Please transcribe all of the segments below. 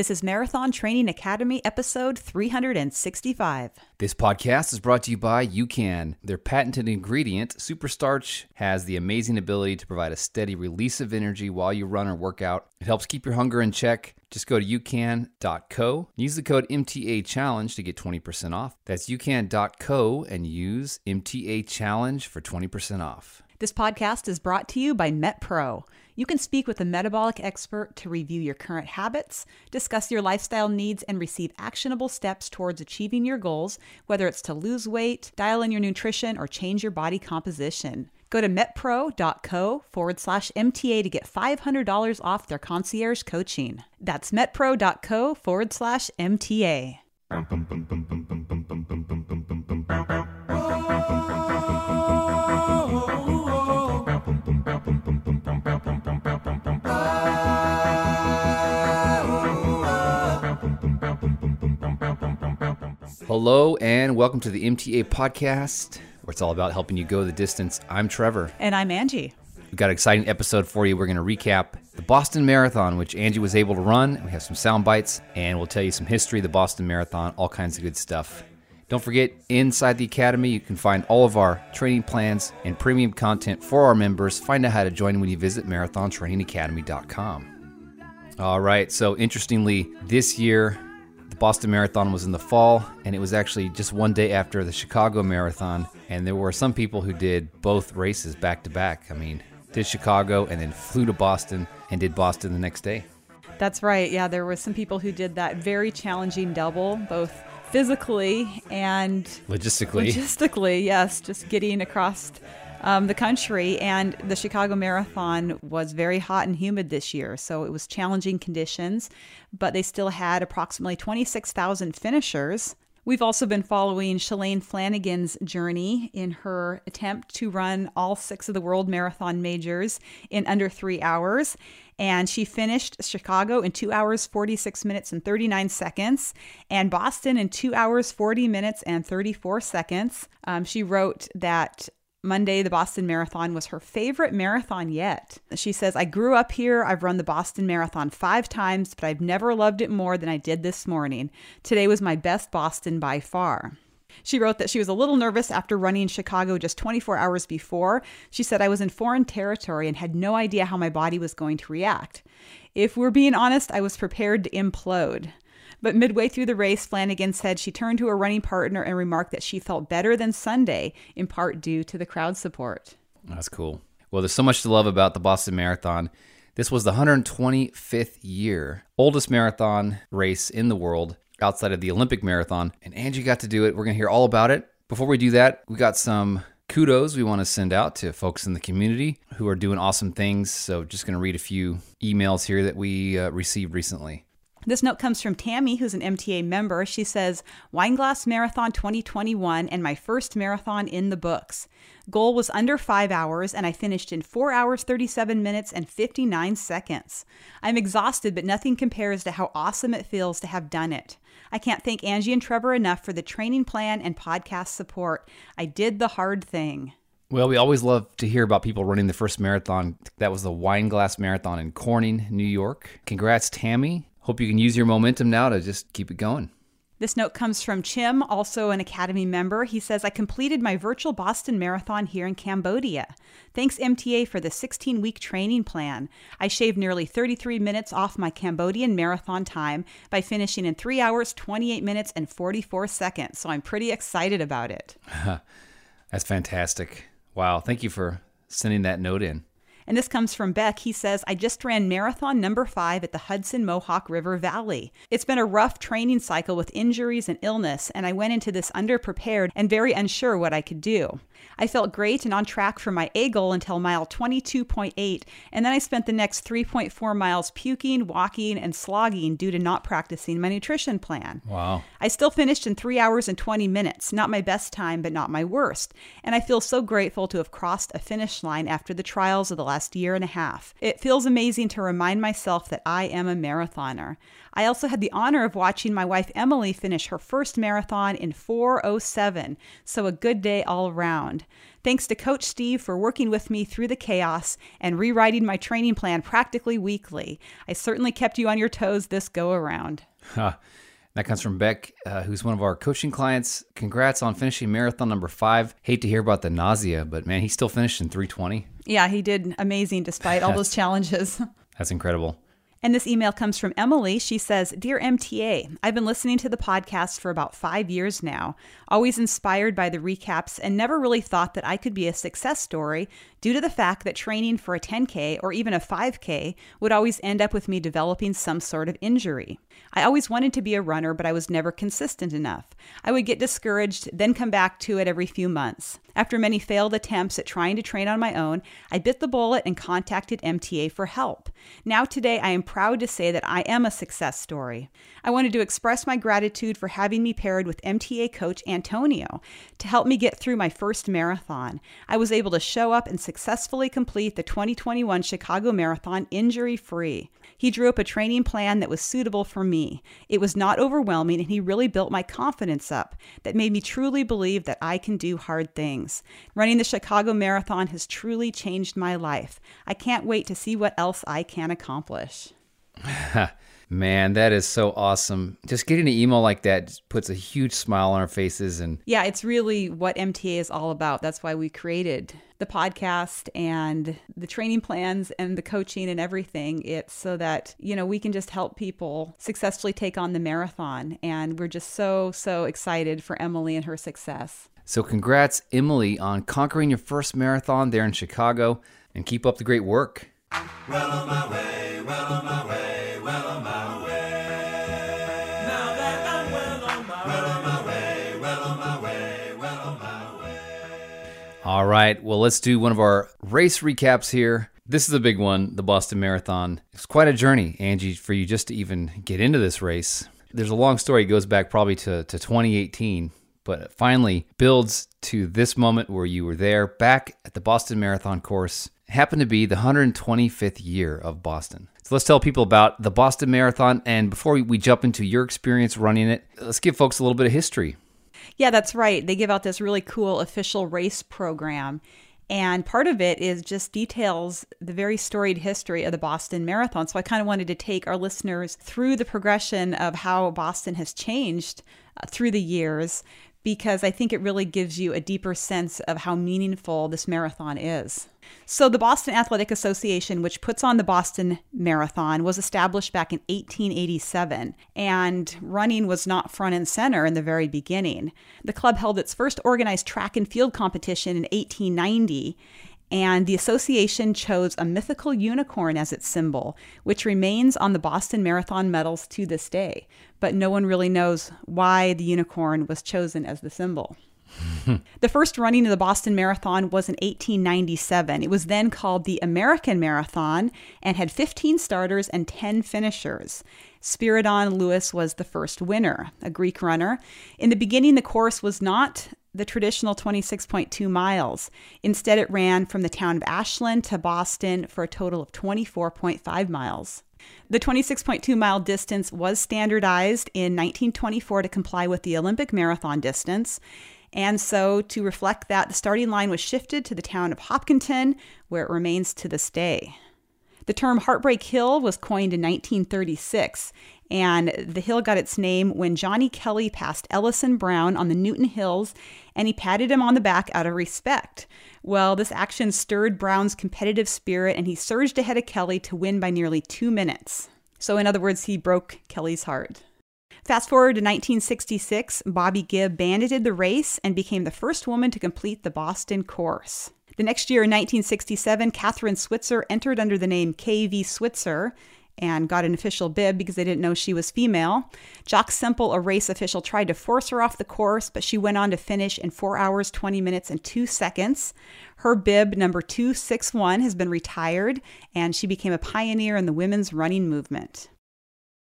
This is Marathon Training Academy episode 365. This podcast is brought to you by UCAN. Their patented ingredient, Superstarch, has the amazing ability to provide a steady release of energy while you run or work out. It helps keep your hunger in check. Just go to ucan.co. Use the code MTA Challenge to get 20% off. That's ucan.co and use MTA Challenge for 20% off. This podcast is brought to you by MetPro. You can speak with a metabolic expert to review your current habits, discuss your lifestyle needs, and receive actionable steps towards achieving your goals, whether it's to lose weight, dial in your nutrition, or change your body composition. Go to metpro.co forward slash MTA to get $500 off their concierge coaching. That's metpro.co forward slash MTA. Hello, and welcome to the MTA podcast, where it's all about helping you go the distance. I'm Trevor. And I'm Angie. We've got an exciting episode for you. We're going to recap the Boston Marathon, which Angie was able to run. We have some sound bites, and we'll tell you some history of the Boston Marathon, all kinds of good stuff. Don't forget, inside the Academy, you can find all of our training plans and premium content for our members. Find out how to join when you visit marathontrainingacademy.com. All right, so interestingly, this year, Boston Marathon was in the fall, and it was actually just one day after the Chicago Marathon. And there were some people who did both races back to back. I mean, did Chicago and then flew to Boston and did Boston the next day. That's right. Yeah, there were some people who did that very challenging double, both physically and Logistically. logistically. Yes, just getting across um, the country. And the Chicago Marathon was very hot and humid this year, so it was challenging conditions, but they still had approximately 26,000 finishers. We've also been following Shalane Flanagan's journey in her attempt to run all six of the World Marathon majors in under three hours. And she finished Chicago in two hours, 46 minutes, and 39 seconds, and Boston in two hours, 40 minutes, and 34 seconds. Um, she wrote that Monday, the Boston Marathon was her favorite marathon yet. She says, I grew up here. I've run the Boston Marathon five times, but I've never loved it more than I did this morning. Today was my best Boston by far. She wrote that she was a little nervous after running Chicago just 24 hours before. She said, I was in foreign territory and had no idea how my body was going to react. If we're being honest, I was prepared to implode. But midway through the race, Flanagan said she turned to her running partner and remarked that she felt better than Sunday, in part due to the crowd support. That's cool. Well, there's so much to love about the Boston Marathon. This was the 125th year, oldest marathon race in the world outside of the Olympic marathon. And Angie got to do it. We're going to hear all about it. Before we do that, we got some kudos we want to send out to folks in the community who are doing awesome things. So, just going to read a few emails here that we uh, received recently. This note comes from Tammy, who's an MTA member. She says, Wineglass Marathon 2021 and my first marathon in the books. Goal was under five hours, and I finished in four hours, 37 minutes, and 59 seconds. I'm exhausted, but nothing compares to how awesome it feels to have done it. I can't thank Angie and Trevor enough for the training plan and podcast support. I did the hard thing. Well, we always love to hear about people running the first marathon. That was the Wineglass Marathon in Corning, New York. Congrats, Tammy. Hope you can use your momentum now to just keep it going. This note comes from Chim, also an Academy member. He says, I completed my virtual Boston Marathon here in Cambodia. Thanks, MTA, for the 16 week training plan. I shaved nearly 33 minutes off my Cambodian marathon time by finishing in 3 hours, 28 minutes, and 44 seconds. So I'm pretty excited about it. That's fantastic. Wow. Thank you for sending that note in. And this comes from Beck. He says, I just ran marathon number five at the Hudson Mohawk River Valley. It's been a rough training cycle with injuries and illness, and I went into this underprepared and very unsure what I could do. I felt great and on track for my A goal until mile 22.8, and then I spent the next 3.4 miles puking, walking, and slogging due to not practicing my nutrition plan. Wow. I still finished in 3 hours and 20 minutes, not my best time, but not my worst. And I feel so grateful to have crossed a finish line after the trials of the last last year and a half. It feels amazing to remind myself that I am a marathoner. I also had the honor of watching my wife Emily finish her first marathon in 407, so a good day all around. Thanks to Coach Steve for working with me through the chaos and rewriting my training plan practically weekly. I certainly kept you on your toes this go around. Huh. That comes from Beck, uh, who's one of our coaching clients. Congrats on finishing marathon number five. Hate to hear about the nausea, but man, he still finished in 320. Yeah, he did amazing despite all those challenges. That's incredible. And this email comes from Emily. She says Dear MTA, I've been listening to the podcast for about five years now, always inspired by the recaps, and never really thought that I could be a success story due to the fact that training for a 10K or even a 5K would always end up with me developing some sort of injury. I always wanted to be a runner, but I was never consistent enough. I would get discouraged, then come back to it every few months. After many failed attempts at trying to train on my own, I bit the bullet and contacted MTA for help. Now, today, I am proud to say that I am a success story. I wanted to express my gratitude for having me paired with MTA coach Antonio to help me get through my first marathon. I was able to show up and successfully complete the 2021 Chicago Marathon injury free. He drew up a training plan that was suitable for me. It was not overwhelming, and he really built my confidence up that made me truly believe that I can do hard things. Running the Chicago Marathon has truly changed my life. I can't wait to see what else I can accomplish. Man, that is so awesome. Just getting an email like that puts a huge smile on our faces and Yeah, it's really what MTA is all about. That's why we created the podcast and the training plans and the coaching and everything. It's so that, you know, we can just help people successfully take on the marathon. And we're just so, so excited for Emily and her success. So, congrats, Emily, on conquering your first marathon there in Chicago and keep up the great work. All right, well, let's do one of our race recaps here. This is a big one, the Boston Marathon. It's quite a journey, Angie, for you just to even get into this race. There's a long story, it goes back probably to, to 2018 but it finally builds to this moment where you were there back at the Boston Marathon course happened to be the 125th year of Boston. So let's tell people about the Boston Marathon. And before we jump into your experience running it, let's give folks a little bit of history. Yeah, that's right. They give out this really cool official race program. And part of it is just details the very storied history of the Boston Marathon. So I kind of wanted to take our listeners through the progression of how Boston has changed uh, through the years because I think it really gives you a deeper sense of how meaningful this marathon is. So, the Boston Athletic Association, which puts on the Boston Marathon, was established back in 1887, and running was not front and center in the very beginning. The club held its first organized track and field competition in 1890, and the association chose a mythical unicorn as its symbol, which remains on the Boston Marathon medals to this day. But no one really knows why the unicorn was chosen as the symbol. the first running of the Boston Marathon was in 1897. It was then called the American Marathon and had 15 starters and 10 finishers. Spiridon Louis was the first winner, a Greek runner. In the beginning, the course was not the traditional 26.2 miles. Instead, it ran from the town of Ashland to Boston for a total of 24.5 miles. The 26.2 mile distance was standardized in 1924 to comply with the Olympic marathon distance. And so, to reflect that, the starting line was shifted to the town of Hopkinton, where it remains to this day. The term Heartbreak Hill was coined in 1936, and the hill got its name when Johnny Kelley passed Ellison Brown on the Newton Hills and he patted him on the back out of respect. Well, this action stirred Brown's competitive spirit and he surged ahead of Kelley to win by nearly two minutes. So, in other words, he broke Kelley's heart. Fast forward to 1966, Bobbi Gibb bandited the race and became the first woman to complete the Boston course. The next year, in 1967, Kathrine Switzer entered under the name KV Switzer and got an official bib because they didn't know she was female. Jock Semple, a race official, tried to force her off the course, but she went on to finish in 4 hours, 20 minutes, and 2 seconds. Her bib, number 261, has been retired, and she became a pioneer in the women's running movement.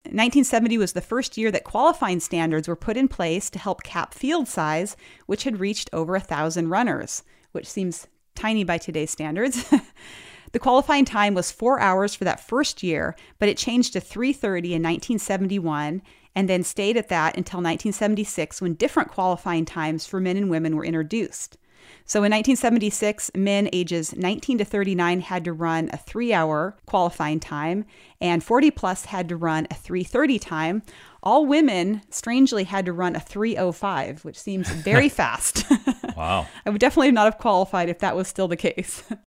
1970 was the first year that qualifying standards were put in place to help cap field size, which had reached over a thousand runners, which seems tiny by today's standards. The qualifying time was 4 hours for that first year, but it changed to 3:30 in 1971 and then stayed at that until 1976 when different qualifying times for men and women were introduced. So in 1976, men ages 19 to 39 had to run a three hour qualifying time, and 40 plus had to run a 330 time. All women, strangely, had to run a 305, which seems very fast. Wow. I would definitely not have qualified if that was still the case.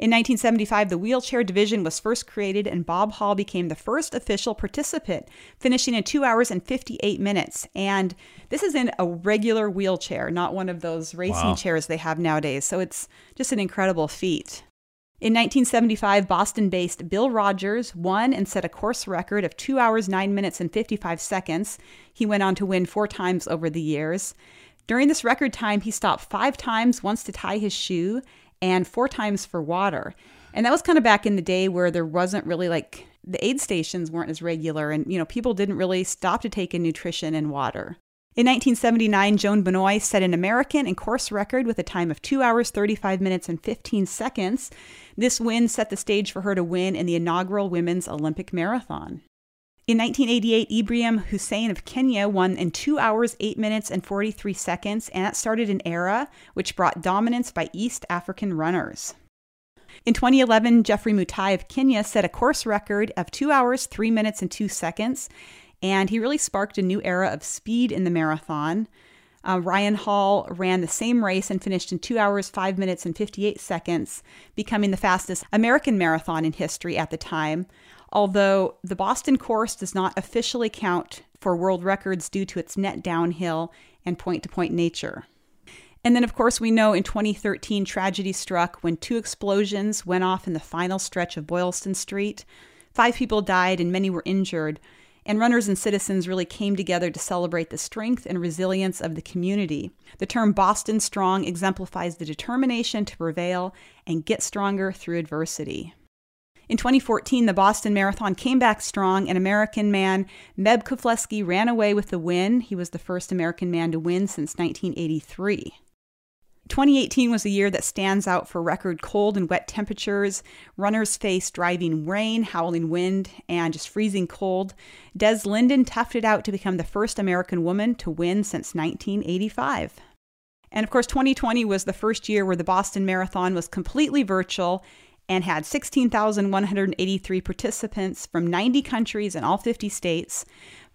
In 1975, the wheelchair division was first created, and Bob Hall became the first official participant, finishing in 2 hours and 58 minutes. And this is in a regular wheelchair, not one of those racing Wow. chairs they have nowadays. So it's just an incredible feat. In 1975, Boston based Bill Rodgers won and set a course record of 2 hours, 9 minutes, and 55 seconds. He went on to win four times over the years. During this record time, he stopped five times, once to tie his shoe, and four times for water. And that was kind of back in the day where there wasn't really like the aid stations weren't as regular, and you know people didn't really stop to take in nutrition and water. In 1979, Joan Benoit set an American and course record with a time of 2 hours, 35 minutes, and 15 seconds. This win set the stage for her to win in the inaugural Women's Olympic Marathon. In 1988, Ibrahim Hussein of Kenya won in 2 hours, 8 minutes, and 43 seconds, and that started an era which brought dominance by East African runners. In 2011, Geoffrey Mutai of Kenya set a course record of 2 hours, 3 minutes, and 2 seconds, and he really sparked a new era of speed in the marathon. Uh, Ryan Hall ran the same race and finished in 2 hours, 5 minutes, and 58 seconds, becoming the fastest American marathon in history at the time. Although the Boston course does not officially count for world records due to its net downhill and point to point nature. And then, of course, we know in 2013, tragedy struck when two explosions went off in the final stretch of Boylston Street. Five people died and many were injured. And runners and citizens really came together to celebrate the strength and resilience of the community. The term Boston Strong exemplifies the determination to prevail and get stronger through adversity. In 2014, the Boston Marathon came back strong, and American man Meb Keflezighi ran away with the win. He was the first American man to win since 1983. 2018 was a year that stands out for record cold and wet temperatures. Runners faced driving rain, howling wind, and just freezing cold. Des Linden toughed it out to become the first American woman to win since 1985. And of course, 2020 was the first year where the Boston Marathon was completely virtual and had 16,183 participants from 90 countries and all 50 states.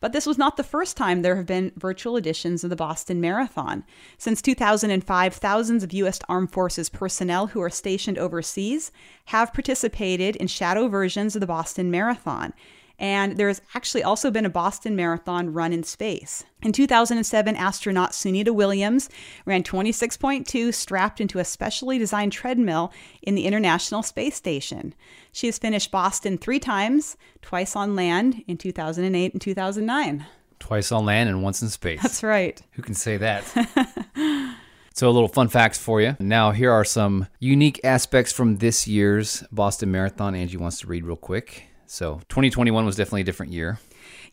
But this was not the first time there have been virtual editions of the Boston Marathon. Since 2005, thousands of U.S. Armed Forces personnel who are stationed overseas have participated in shadow versions of the Boston Marathon. And there has actually also been a Boston Marathon run in space. In 2007, astronaut Sunita Williams ran 26.2 strapped into a specially designed treadmill in the International Space Station. She has finished Boston three times, twice on land in 2008 and 2009. Twice on land and once in space. That's right. Who can say that? so, a little fun facts for you. Now, here are some unique aspects from this year's Boston Marathon. Angie wants to read real quick. So, 2021 was definitely a different year.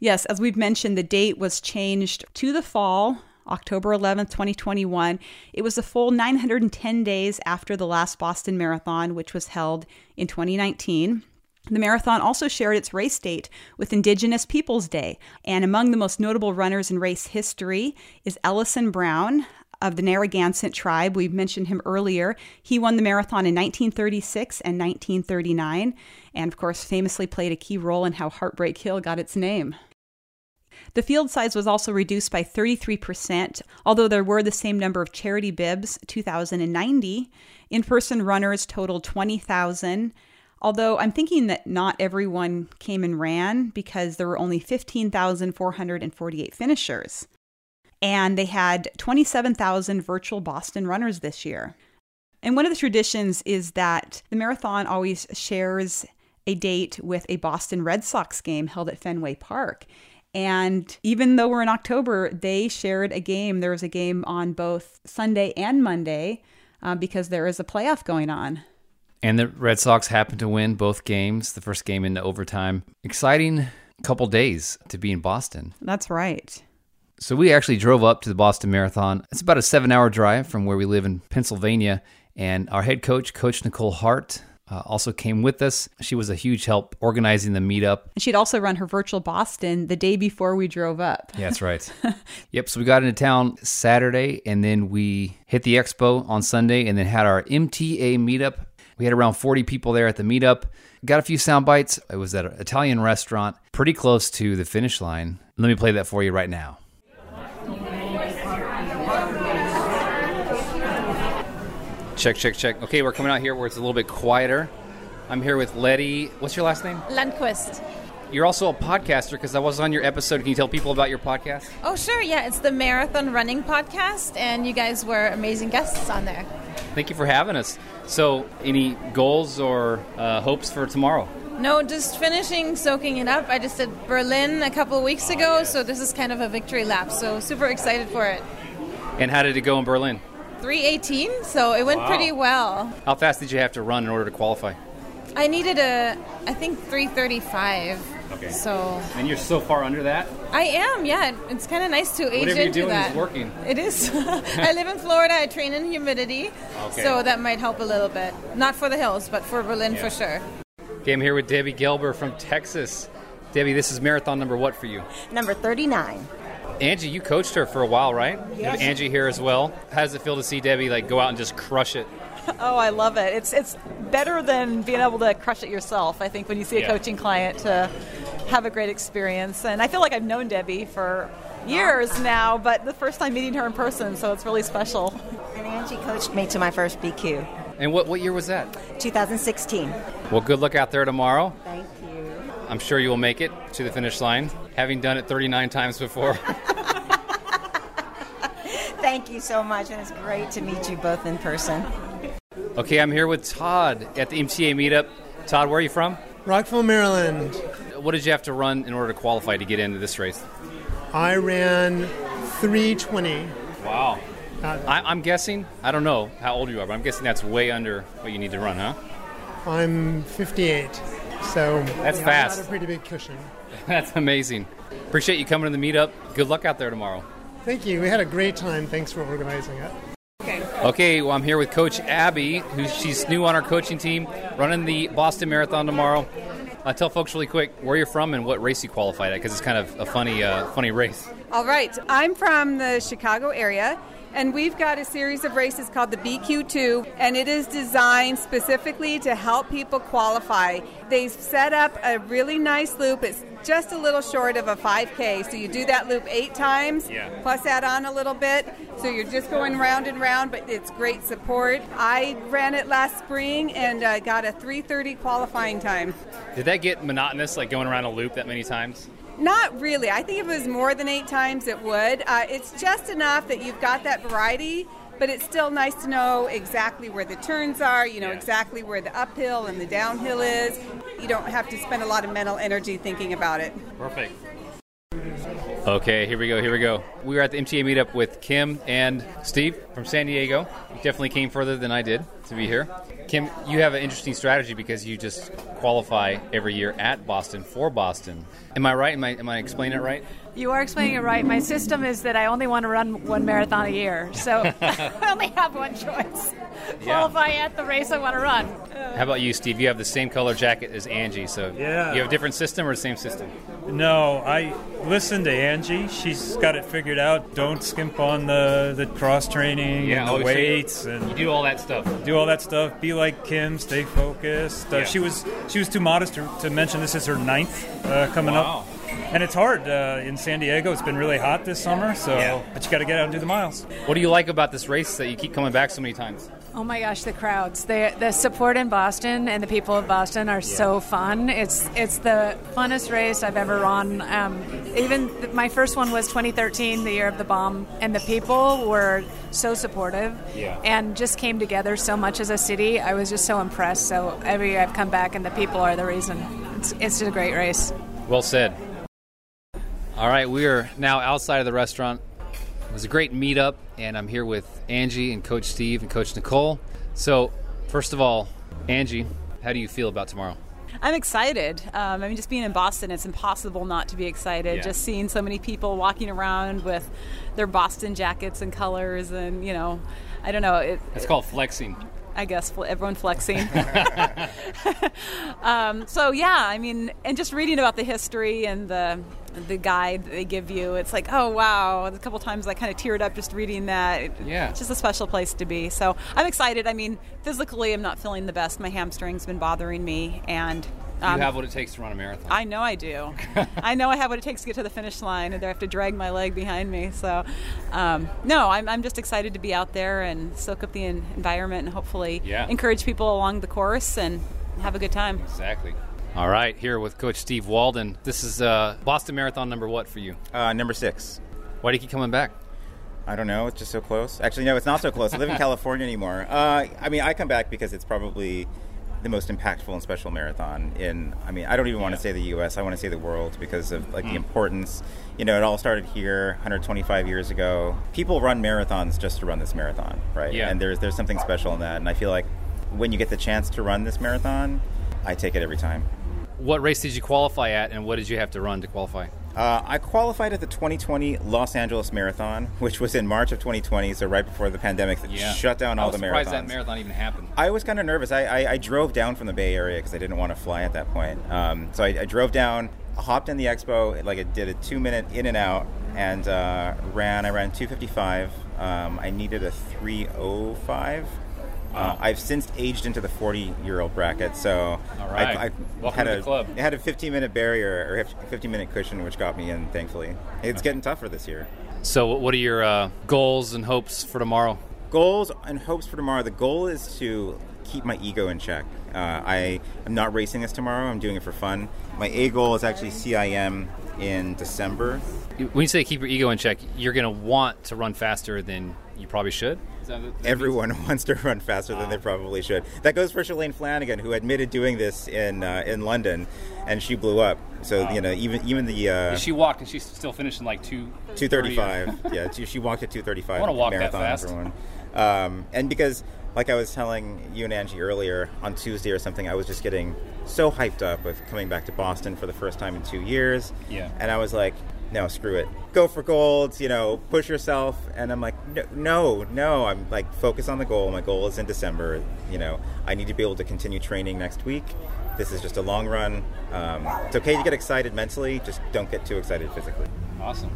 Yes, as we've mentioned, the date was changed to the fall, October 11th, 2021. It was a full 910 days after the last Boston Marathon, which was held in 2019. The marathon also shared its race date with Indigenous Peoples Day. And among the most notable runners in race history is Ellison Brown of the Narragansett tribe. We've mentioned him earlier. He won the marathon in 1936 and 1939, and of course, famously played a key role in how Heartbreak Hill got its name. The field size was also reduced by 33%, although there were the same number of charity bibs, 2,090. In person runners totaled 20,000. Although I'm thinking that not everyone came and ran because there were only 15,448 finishers. And they had 27,000 virtual Boston runners this year. And one of the traditions is that the marathon always shares a date with a Boston Red Sox game held at Fenway Park. And even though we're in October, they shared a game. There was a game on both Sunday and Monday uh, because there is a playoff going on. And the Red Sox happened to win both games, the first game into overtime. Exciting couple days to be in Boston. That's right. So we actually drove up to the Boston Marathon. It's about a seven hour drive from where we live in Pennsylvania. And our head coach, Coach Nicole Hart, uh, also came with us. She was a huge help organizing the meetup. And she'd also run her virtual Boston the day before we drove up. Yeah, that's right. yep. So we got into town Saturday and then we hit the expo on Sunday and then had our MTA meetup. We had around 40 people there at the meetup. Got a few sound bites. It was at an Italian restaurant pretty close to the finish line. Let me play that for you right now. Check, check, check. Okay, we're coming out here where it's a little bit quieter. I'm here with Letty. What's your last name? Lundquist. You're also a podcaster because I was on your episode. Can you tell people about your podcast? Oh, sure. Yeah, it's the Marathon Running Podcast, and you guys were amazing guests on there. Thank you for having us. So, any goals or uh, hopes for tomorrow? No, just finishing soaking it up. I just did Berlin a couple weeks ago, so this is kind of a victory lap. So, super excited for it. And how did it go in Berlin? 318, so it went Wow. pretty well. How fast did you have to run in order to qualify? I needed a, I think 335. Okay. So And you're so far under that. I am, yeah. It's kind of nice to age Whatever you're into doing that. is working. It is. I live in Florida. I train in humidity, Okay. so that might help a little bit. Not for the hills, but for Berlin Yeah. for sure. Okay, I'm here with Debbie Gelber from Texas. Debbie, this is marathon number what for you? Number 39. Angie, you coached her for a while, right? You Yes. Angie here as well. How does it feel to see Debbie like go out and just crush it? Oh, I love it. It's it's better than being able to crush it yourself. I think when you see a Yeah. coaching client to have a great experience. And I feel like I've known Debbie for years now, but the first time meeting her in person, so it's really special. And Angie coached me to my first BQ. And what, what year was that? 2016. Well, good luck out there tomorrow. Thank you. I'm sure you will make it to the finish line, having done it 39 times before. Thank you so much, and it's great to meet you both in person. okay, I'm here with Todd at the MTA meetup. Todd, where are you from? Rockville, Maryland. What did you have to run in order to qualify to get into this race? I ran 320. Wow. Uh, I, I'm guessing, I don't know how old you are, but I'm guessing that's way under what you need to run, huh? I'm 58, so That's yeah, fast. I a pretty big cushion. That's amazing. Appreciate you coming to the meetup. Good luck out there tomorrow. Thank you. We had a great time. Thanks for organizing it. Okay, well, I'm here with Coach Abby, who she's new on our coaching team, running the Boston Marathon tomorrow. Uh, tell folks really quick where you're from and what race you qualified at, because it's kind of a funny, uh, funny race. All right, I'm from the Chicago area, and we've got a series of races called the BQ2, and it is designed specifically to help people qualify. They've set up a really nice loop. It's just a little short of a 5K, so you do that loop eight times, Yeah. plus add on a little bit. So you're just going round and round, but it's great support. I ran it last spring and uh, got a 3:30 qualifying time. Did that get monotonous, like going around a loop that many times? Not really. I think if it was more than eight times, it would. Uh, it's just enough that you've got that variety, but it's still nice to know exactly where the turns are, you know, Yeah. exactly where the uphill and the downhill is. You don't have to spend a lot of mental energy thinking about it. Perfect. Okay, here we go. Here we go. We were at the MTA meetup with Kim and Steve from San Diego. You definitely came further than I did to be here. Kim, you have an interesting strategy because you just qualify every year at Boston for Boston. Am I right? Am I, am I explaining it right? You are explaining it right. My system is that I only want to run one marathon a year, so I only have one choice: qualify at the race I want to run. How about you, Steve? You have the same color jacket as Angie, so Yeah. you have a different system or the same system? No, I listened to Angie. She's got it figured out. Don't skimp on the, the cross training Yeah, and the so weights You and do all that stuff. do all that stuff. Be like Kim, stay focused. Uh, Yeah. She was she was too modest to, to mention this is her ninth uh, coming Wow. up. And it's hard uh, in San Diego. It's been really hot this summer, so Yeah. but you got to get out and do the miles. What do you like about this race that you keep coming back so many times? Oh my gosh, the crowds! The the support in Boston and the people of Boston are so fun. It's it's the funnest race I've ever run. Um, even th- my first one was 2013, the year of the bomb, and the people were so supportive Yeah. and just came together so much as a city. I was just so impressed. So every year I've come back, and the people are the reason. It's it's a great race. Well said. All right, we are now outside of the restaurant. It was a great meetup, and I'm here with Angie and Coach Steve and Coach Nicole. So, first of all, Angie, how do you feel about tomorrow? I'm excited. Um, I mean, just being in Boston, it's impossible not to be excited. Yeah. Just seeing so many people walking around with their Boston jackets and colors, and you know, I don't know. It, It's called flexing. I guess everyone flexing. um, so yeah, I mean, and just reading about the history and the the guide that they give you, it's like, oh wow! A couple times I kind of teared up just reading that. It- Yeah. it's just a special place to be. So I'm excited. I mean, physically, I'm not feeling the best. My hamstring's been bothering me, and you um, have what it takes to run a marathon. I know I do. I know I have what it takes to get to the finish line, and I have to drag my leg behind me. So, um, no, I'm, I'm just excited to be out there and soak up the en- environment and hopefully Yeah. encourage people along the course and have a good time. Exactly. All right, here with Coach Steve Walden. This is uh, Boston Marathon number what for you? Uh, number six. Why do you keep coming back? I don't know. It's just so close. Actually, no, it's not so close. I live in California anymore. Uh, I mean, I come back because it's probably the most impactful and special marathon in. I mean, I don't even want to say the U.S. I want to say the world because of like the mm. importance. You know, it all started here 125 years ago. People run marathons just to run this marathon, right? Yeah. And there's there's something special in that. And I feel like when you get the chance to run this marathon, I take it every time. What race did you qualify at, and what did you have to run to qualify? Uh, I qualified at the 2020 Los Angeles Marathon, which was in March of 2020, so right before the pandemic that shut down I all was the surprised marathons. that marathon even happened. I was kind of nervous. I, I, I drove down from the Bay Area because I didn't want to fly at that point. Um, so I, I drove down, hopped in the expo, like it did a two minute in and out, and uh, ran. I ran 255. Um, I needed a 305. Uh, I've since aged into the 40 year old bracket, so All right. I, I had a club. it had a 15 minute barrier or 15 minute cushion, which got me in. Thankfully, it's getting tougher this year. So, what are your uh, goals and hopes for tomorrow? goals and hopes for tomorrow. The goal is to keep my ego in check. Uh, I am not racing this tomorrow. I'm doing it for fun. My A goal is actually CIM in December. When you say keep your ego in check, you're going to want to run faster than you probably should. Is that what that Everyone wants to run faster than they probably should. That goes for Shalane Flanagan, who admitted doing this in uh, in London, and she blew up. So you know, even even the uh. She walked and she's still finishing like two. 235. yeah, she walked at 235. I wanna walk that fast. Everyone. Um, and because, like I was telling you and Angie earlier on Tuesday or something, I was just getting so hyped up with coming back to Boston for the first time in two years. Yeah. And I was like, no, screw it. Go for gold, you know, push yourself. And I'm like, no, no, no. I'm like, focus on the goal. My goal is in December. You know, I need to be able to continue training next week. This is just a long run. Um, it's okay to get excited mentally, just don't get too excited physically. Awesome.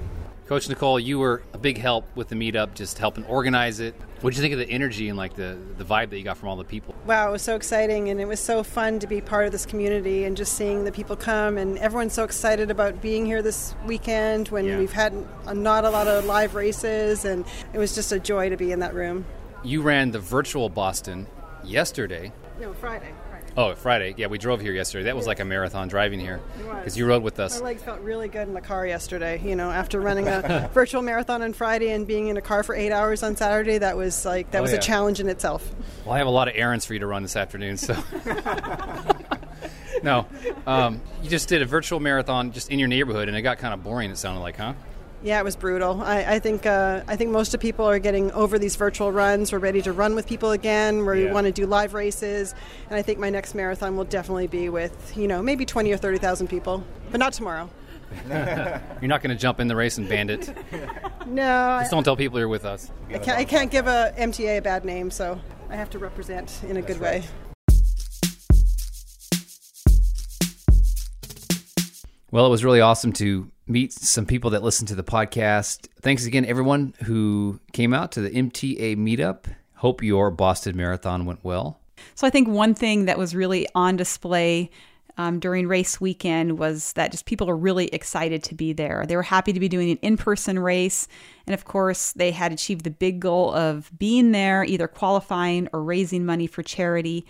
Coach Nicole, you were a big help with the meetup, just helping organize it. What did you think of the energy and like the, the vibe that you got from all the people? Wow, it was so exciting and it was so fun to be part of this community and just seeing the people come and everyone's so excited about being here this weekend when Yeah. we've had not a lot of live races and it was just a joy to be in that room. You ran the virtual Boston yesterday. No, Friday. Oh, Friday. Yeah, we drove here yesterday. That was like a marathon driving here because you rode with us. My legs felt really good in the car yesterday. You know, after running a virtual marathon on Friday and being in a car for eight hours on Saturday, that was like that Oh, was yeah. a challenge in itself. Well, I have a lot of errands for you to run this afternoon, so. no, um, you just did a virtual marathon just in your neighborhood, and it got kind of boring. It sounded like, huh? Yeah, it was brutal. I, I think uh, I think most of people are getting over these virtual runs. We're ready to run with people again. Where Yeah. we want to do live races, and I think my next marathon will definitely be with you know maybe twenty or thirty thousand people, but not tomorrow. You're not going to jump in the race and band it. No, I, Just don't tell people you're with us. I can't. I can't give a MTA a bad name, so I have to represent in a good way. Well, it was really awesome to meet some people that listen to the podcast. Thanks again, everyone who came out to the MTA meetup. Hope your Boston Marathon went well. So I think one thing that was really on display um, during race weekend was that just people are really excited to be there. They were happy to be doing an in person race. And of course, they had achieved the big goal of being there, either qualifying or raising money for charity.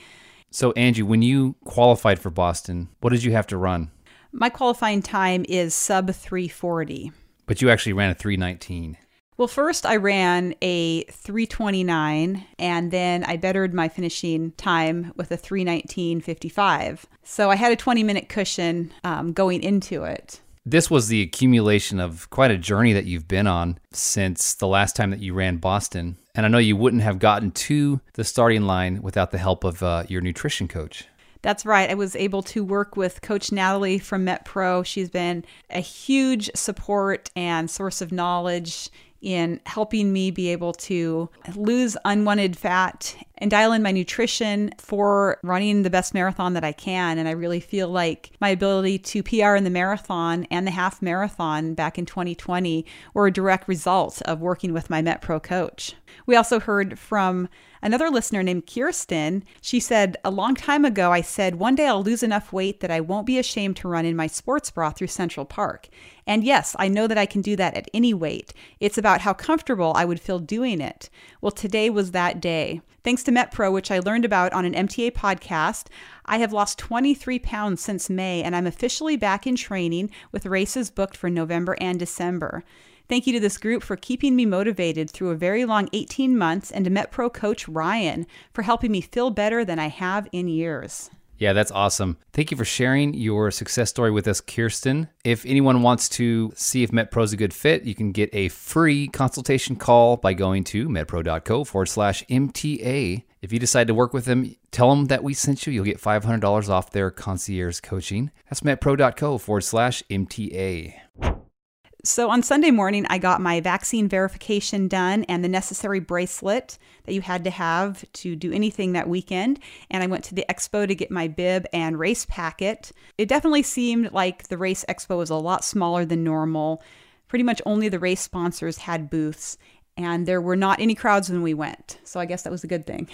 So, Angie, when you qualified for Boston, what did you have to run? My qualifying time is sub 340. But you actually ran a 319. Well, first I ran a 329 and then I bettered my finishing time with a 319.55. So I had a 20 minute cushion um, going into it. This was the accumulation of quite a journey that you've been on since the last time that you ran Boston. And I know you wouldn't have gotten to the starting line without the help of uh, your nutrition coach. That's right. I was able to work with Coach Natalie from MetPro. She's been a huge support and source of knowledge in helping me be able to lose unwanted fat and dial in my nutrition for running the best marathon that I can. And I really feel like my ability to PR in the marathon and the half marathon back in 2020 were a direct result of working with my MetPro coach. We also heard from another listener named Kirsten. She said, A long time ago, I said, one day I'll lose enough weight that I won't be ashamed to run in my sports bra through Central Park. And yes, I know that I can do that at any weight. It's about how comfortable I would feel doing it. Well, today was that day. Thanks to MetPro, which I learned about on an MTA podcast, I have lost 23 pounds since May, and I'm officially back in training with races booked for November and December. Thank you to this group for keeping me motivated through a very long 18 months and to MetPro coach Ryan for helping me feel better than I have in years. Yeah, that's awesome. Thank you for sharing your success story with us, Kirsten. If anyone wants to see if MetPro is a good fit, you can get a free consultation call by going to metpro.co forward slash MTA. If you decide to work with them, tell them that we sent you. You'll get $500 off their concierge coaching. That's metpro.co forward slash MTA. So on Sunday morning, I got my vaccine verification done and the necessary bracelet that you had to have to do anything that weekend. And I went to the expo to get my bib and race packet. It definitely seemed like the race expo was a lot smaller than normal. Pretty much only the race sponsors had booths, and there were not any crowds when we went. So I guess that was a good thing.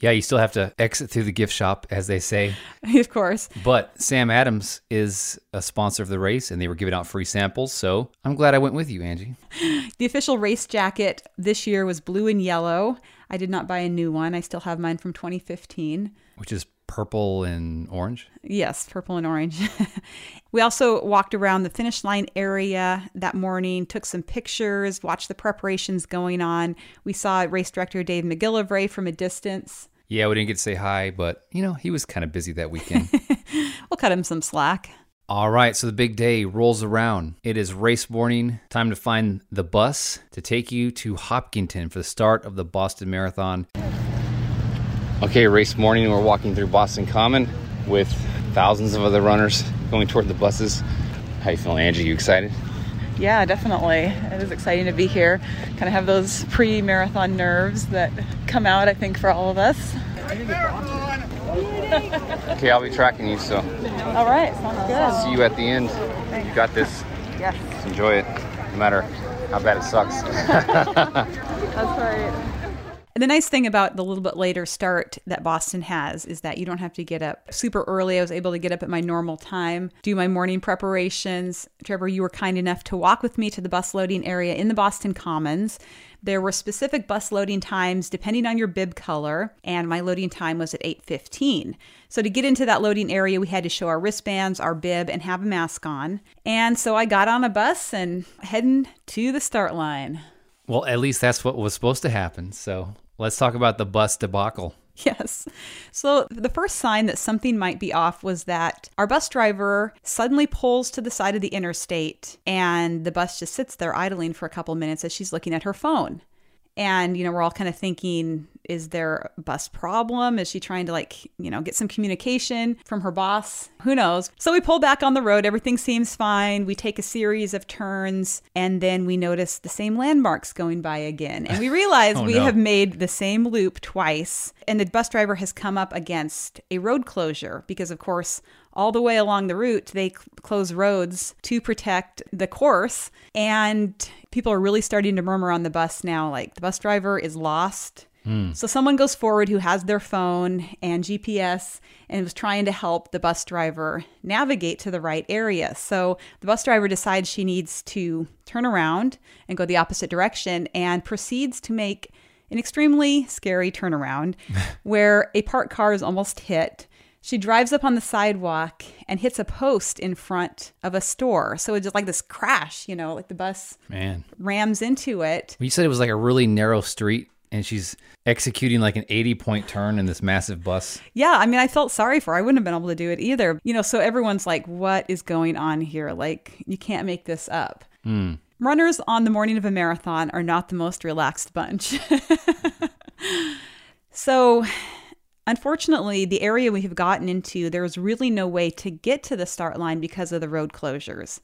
Yeah, you still have to exit through the gift shop, as they say. of course. But Sam Adams is a sponsor of the race, and they were giving out free samples. So I'm glad I went with you, Angie. The official race jacket this year was blue and yellow. I did not buy a new one. I still have mine from 2015. Which is purple and orange? Yes, purple and orange. we also walked around the finish line area that morning, took some pictures, watched the preparations going on. We saw race director Dave McGillivray from a distance. Yeah, we didn't get to say hi, but you know, he was kind of busy that weekend. we'll cut him some slack. All right, so the big day rolls around. It is race morning. Time to find the bus to take you to Hopkinton for the start of the Boston Marathon. Okay, race morning. We're walking through Boston Common with thousands of other runners going toward the buses. How you feeling, Angie? You excited? Yeah, definitely. It is exciting to be here. Kind of have those pre-marathon nerves that come out, I think, for all of us. okay, I'll be tracking you, so. All right, sounds good. See you at the end. You got this. Yes. Just enjoy it, no matter how bad it sucks. That's right. And the nice thing about the little bit later start that Boston has is that you don't have to get up super early. I was able to get up at my normal time, do my morning preparations. Trevor, you were kind enough to walk with me to the bus loading area in the Boston Commons. There were specific bus loading times depending on your bib color, and my loading time was at 8:15. So to get into that loading area, we had to show our wristbands, our bib, and have a mask on. And so I got on a bus and heading to the start line. Well, at least that's what was supposed to happen. So Let's talk about the bus debacle. Yes. So the first sign that something might be off was that our bus driver suddenly pulls to the side of the interstate and the bus just sits there idling for a couple minutes as she's looking at her phone. And, you know, we're all kind of thinking, is there a bus problem? Is she trying to, like, you know, get some communication from her boss? Who knows? So we pull back on the road. Everything seems fine. We take a series of turns and then we notice the same landmarks going by again. And we realize oh, we no. have made the same loop twice. And the bus driver has come up against a road closure because, of course, all the way along the route, they cl- close roads to protect the course. And people are really starting to murmur on the bus now like, the bus driver is lost. Hmm. So someone goes forward who has their phone and GPS and was trying to help the bus driver navigate to the right area. So the bus driver decides she needs to turn around and go the opposite direction and proceeds to make an extremely scary turnaround where a parked car is almost hit. She drives up on the sidewalk and hits a post in front of a store. So it's just like this crash, you know, like the bus Man. rams into it. You said it was like a really narrow street and she's executing like an 80 point turn in this massive bus. Yeah, I mean, I felt sorry for her. I wouldn't have been able to do it either. You know, so everyone's like, what is going on here? Like, you can't make this up. Hmm. Runners on the morning of a marathon are not the most relaxed bunch. so, unfortunately, the area we have gotten into, there's really no way to get to the start line because of the road closures.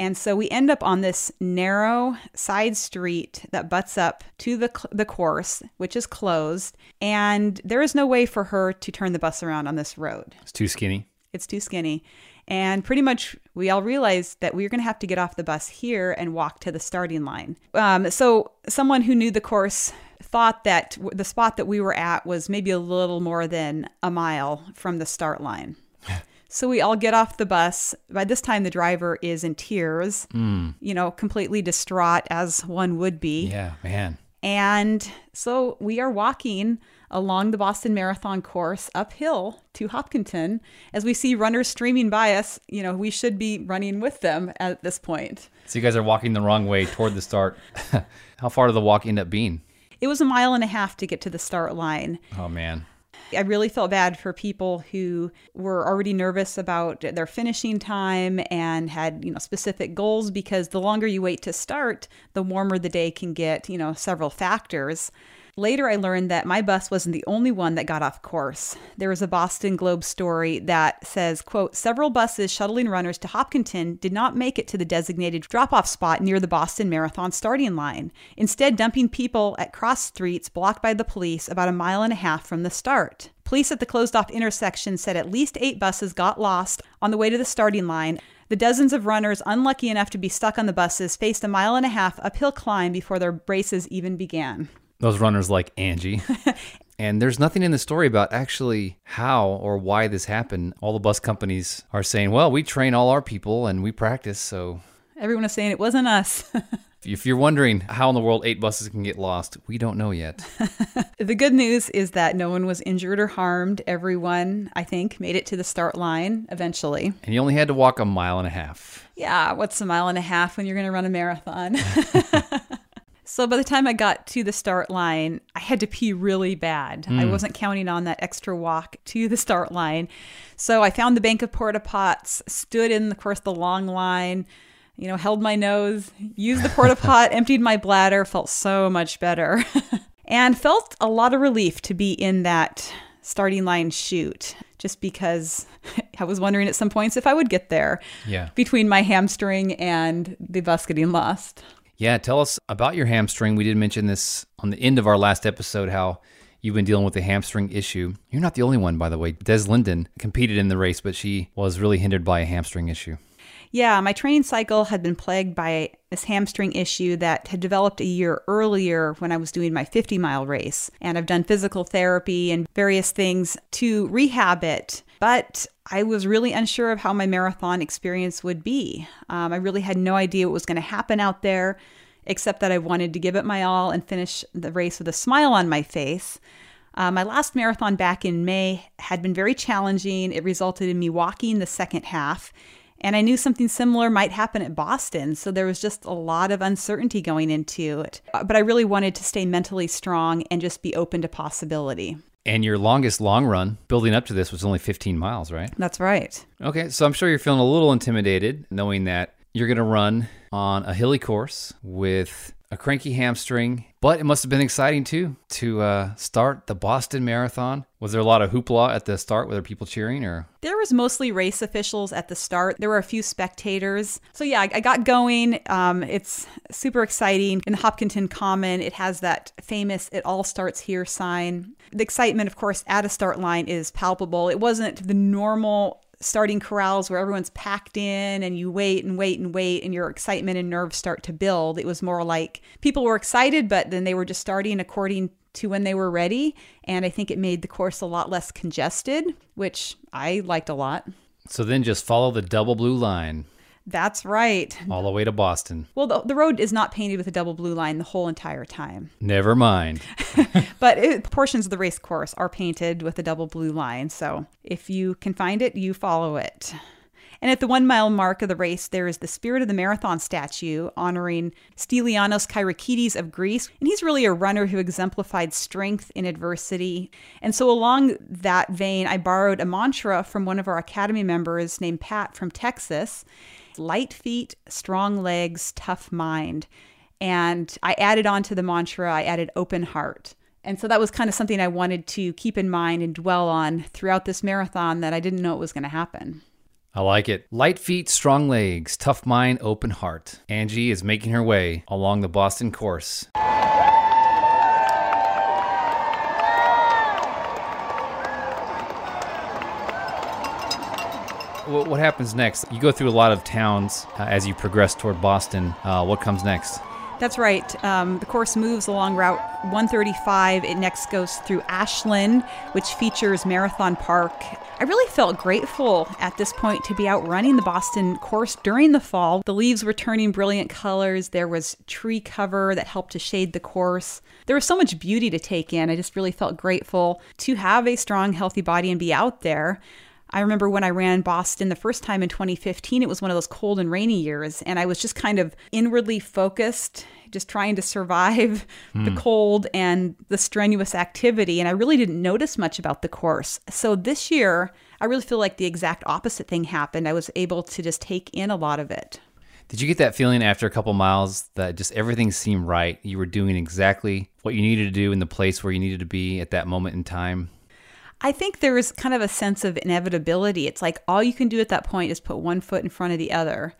And so we end up on this narrow side street that butts up to the, the course, which is closed. And there is no way for her to turn the bus around on this road. It's too skinny. It's too skinny. And pretty much we all realized that we were going to have to get off the bus here and walk to the starting line. Um, so someone who knew the course thought that the spot that we were at was maybe a little more than a mile from the start line. So we all get off the bus. By this time, the driver is in tears, Mm. you know, completely distraught as one would be. Yeah, man. And so we are walking along the Boston Marathon course uphill to Hopkinton as we see runners streaming by us. You know, we should be running with them at this point. So you guys are walking the wrong way toward the start. How far did the walk end up being? It was a mile and a half to get to the start line. Oh man. I really felt bad for people who were already nervous about their finishing time and had, you know, specific goals because the longer you wait to start, the warmer the day can get, you know, several factors. Later, I learned that my bus wasn't the only one that got off course. There was a Boston Globe story that says, quote, several buses shuttling runners to Hopkinton did not make it to the designated drop-off spot near the Boston Marathon starting line, instead dumping people at cross streets blocked by the police about a mile and a half from the start. Police at the closed-off intersection said at least eight buses got lost on the way to the starting line. The dozens of runners unlucky enough to be stuck on the buses faced a mile and a half uphill climb before their races even began. Those runners like Angie. and there's nothing in the story about actually how or why this happened. All the bus companies are saying, well, we train all our people and we practice. So Everyone is saying it wasn't us. if you're wondering how in the world eight buses can get lost, we don't know yet. the good news is that no one was injured or harmed. Everyone, I think, made it to the start line eventually. And you only had to walk a mile and a half. Yeah, what's a mile and a half when you're going to run a marathon? So by the time I got to the start line, I had to pee really bad. I Mm. wasn't counting on that extra walk to the start line. So I found the bank of porta pots, stood in, of course, the long line, you know, held my nose, used the porta pot, emptied my bladder, felt so much better, and felt a lot of relief to be in that starting line chute just because I was wondering at some points if I would get there Yeah. between my hamstring and the bus getting lost. Yeah, tell us about your hamstring. We did mention this on the end of our last episode how you've been dealing with the hamstring issue. You're not the only one, by the way. Des Linden competed in the race, but she was really hindered by a hamstring issue. Yeah, my training cycle had been plagued by this hamstring issue that had developed a year earlier when I was doing my 50 mile race. And I've done physical therapy and various things to rehab it. But I was really unsure of how my marathon experience would be. Um, I really had no idea what was going to happen out there, except that I wanted to give it my all and finish the race with a smile on my face. Uh, my last marathon back in May had been very challenging. It resulted in me walking the second half. And I knew something similar might happen at Boston. So there was just a lot of uncertainty going into it. Uh, But I really wanted to stay mentally strong and just be open to possibility. And your longest long run building up to this was only 15 miles, right? That's right. Okay, so I'm sure you're feeling a little intimidated knowing that you're going to run on a hilly course with a cranky hamstring, but it must have been exciting too to uh, start the Boston Marathon. Was there a lot of hoopla at the start? Were there people cheering or? There was mostly race officials at the start. There were a few spectators. So yeah, I, got going. Um, it's super exciting. In the Hopkinton Common, it has that famous "It all starts here" sign. The excitement, of course, at a start line is palpable. It wasn't the normal starting corrals where everyone's packed in and you wait and wait and wait and your excitement and nerves start to build. It was more like people were excited, but then they were just starting according to when they were ready. And I think it made the course a lot less congested, which I liked a lot. So then just follow the double blue line That's right. all the way to Boston. Well, the, the road is not painted with a double blue line the whole entire time, Never mind. but it, portions of the race course are painted with a double blue line. So if you can find it, you follow it. And at the one mile mark of the race, there is the Spirit of the Marathon statue honoring Stylianos Kyriakides of Greece. And he's really a runner who exemplified strength in adversity. And so, along that vein, I borrowed a mantra from one of our Academy members named Pat from Texas light feet, strong legs, tough mind. And I added on to the mantra, I added open heart. And so that was kind of something I wanted to keep in mind and dwell on throughout this marathon that I didn't know it was going to happen. I like it. Light feet, strong legs, tough mind, open heart. Angie is making her way along the Boston course. What happens next? You go through a lot of towns uh, as you progress toward Boston. Uh, what comes next? That's right. Um, the course moves along Route 135. It next goes through Ashland, which features Marathon Park. I really felt grateful at this point to be out running the Boston course during the fall. The leaves were turning brilliant colors. There was tree cover that helped to shade the course. There was so much beauty to take in. I just really felt grateful to have a strong, healthy body and be out there. I remember when I ran Boston the first time in 2015, it was one of those cold and rainy years, and I was just kind of inwardly focused, just trying to survive the hmm. cold and the strenuous activity. And I really didn't notice much about the course. So this year, I really feel like the exact opposite thing happened. I was able to just take in a lot of it. Did you get that feeling after a couple miles that just everything seemed right? You were doing exactly what you needed to do in the place where you needed to be at that moment in time? I think there is kind of a sense of inevitability. It's like all you can do at that point is put one foot in front of the other.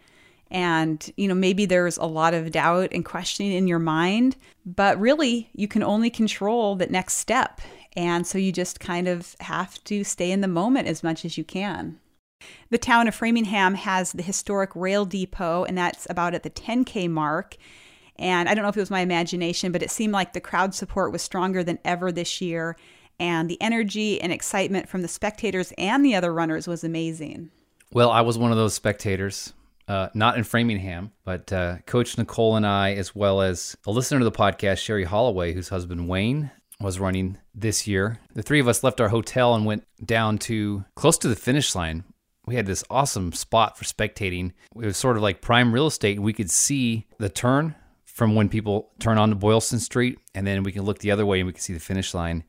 And, you know, maybe there's a lot of doubt and questioning in your mind, but really you can only control the next step. And so you just kind of have to stay in the moment as much as you can. The town of Framingham has the historic rail depot, and that's about at the 10K mark. And I don't know if it was my imagination, but it seemed like the crowd support was stronger than ever this year. And the energy and excitement from the spectators and the other runners was amazing. Well, I was one of those spectators, uh, not in Framingham, but uh, Coach Nicole and I, as well as a listener to the podcast, Sherry Holloway, whose husband Wayne was running this year. The three of us left our hotel and went down to close to the finish line. We had this awesome spot for spectating. It was sort of like prime real estate. We could see the turn from when people turn onto Boylston Street, and then we can look the other way and we can see the finish line.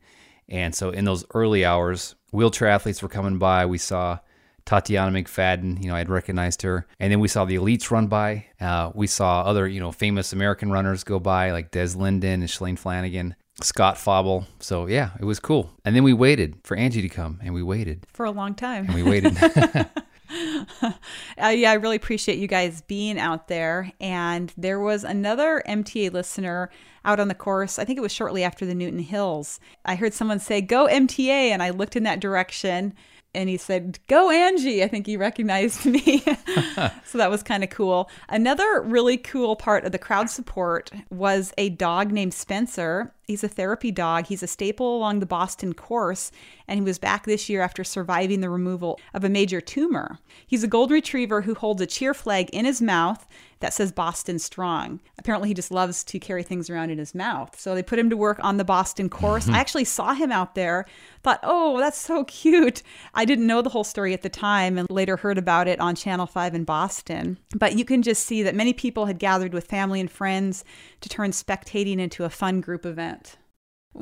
And so in those early hours, wheelchair athletes were coming by. We saw Tatiana McFadden, you know, I'd recognized her. And then we saw the elites run by. Uh, we saw other, you know, famous American runners go by, like Des Linden and Shalane Flanagan, Scott Fauble. So yeah, it was cool. And then we waited for Angie to come, and we waited, For a long time. and we waited. uh, yeah, I really appreciate you guys being out there. And there was another MTA listener out on the course. I think it was shortly after the Newton Hills. I heard someone say, Go MTA. And I looked in that direction and he said, Go Angie. I think he recognized me. so that was kind of cool. Another really cool part of the crowd support was a dog named Spencer. He's a therapy dog. He's a staple along the Boston course, and he was back this year after surviving the removal of a major tumor. He's a golden retriever who holds a cheer flag in his mouth that says Boston Strong. Apparently, he just loves to carry things around in his mouth. So they put him to work on the Boston course. Mm-hmm. I actually saw him out there, thought, oh, that's so cute. I didn't know the whole story at the time and later heard about it on Channel 5 in Boston. But you can just see that many people had gathered with family and friends to turn spectating into a fun group event.